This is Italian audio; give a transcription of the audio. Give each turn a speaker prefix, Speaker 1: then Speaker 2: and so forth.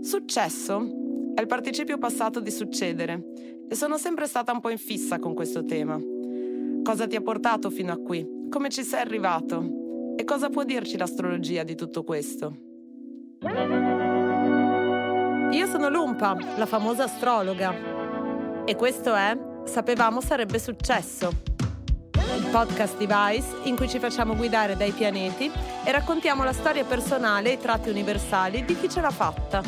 Speaker 1: Successo è il participio passato di succedere e sono sempre stata un po' in fissa con questo tema. Cosa ti ha portato fino a qui? Come ci sei arrivato? E cosa può dirci l'astrologia di tutto questo? Io sono Lumpa, la famosa astrologa. E questo è Sapevamo sarebbe successo. Podcast di Vice in cui ci facciamo guidare dai pianeti e raccontiamo la storia personale e i tratti universali di chi ce l'ha fatta.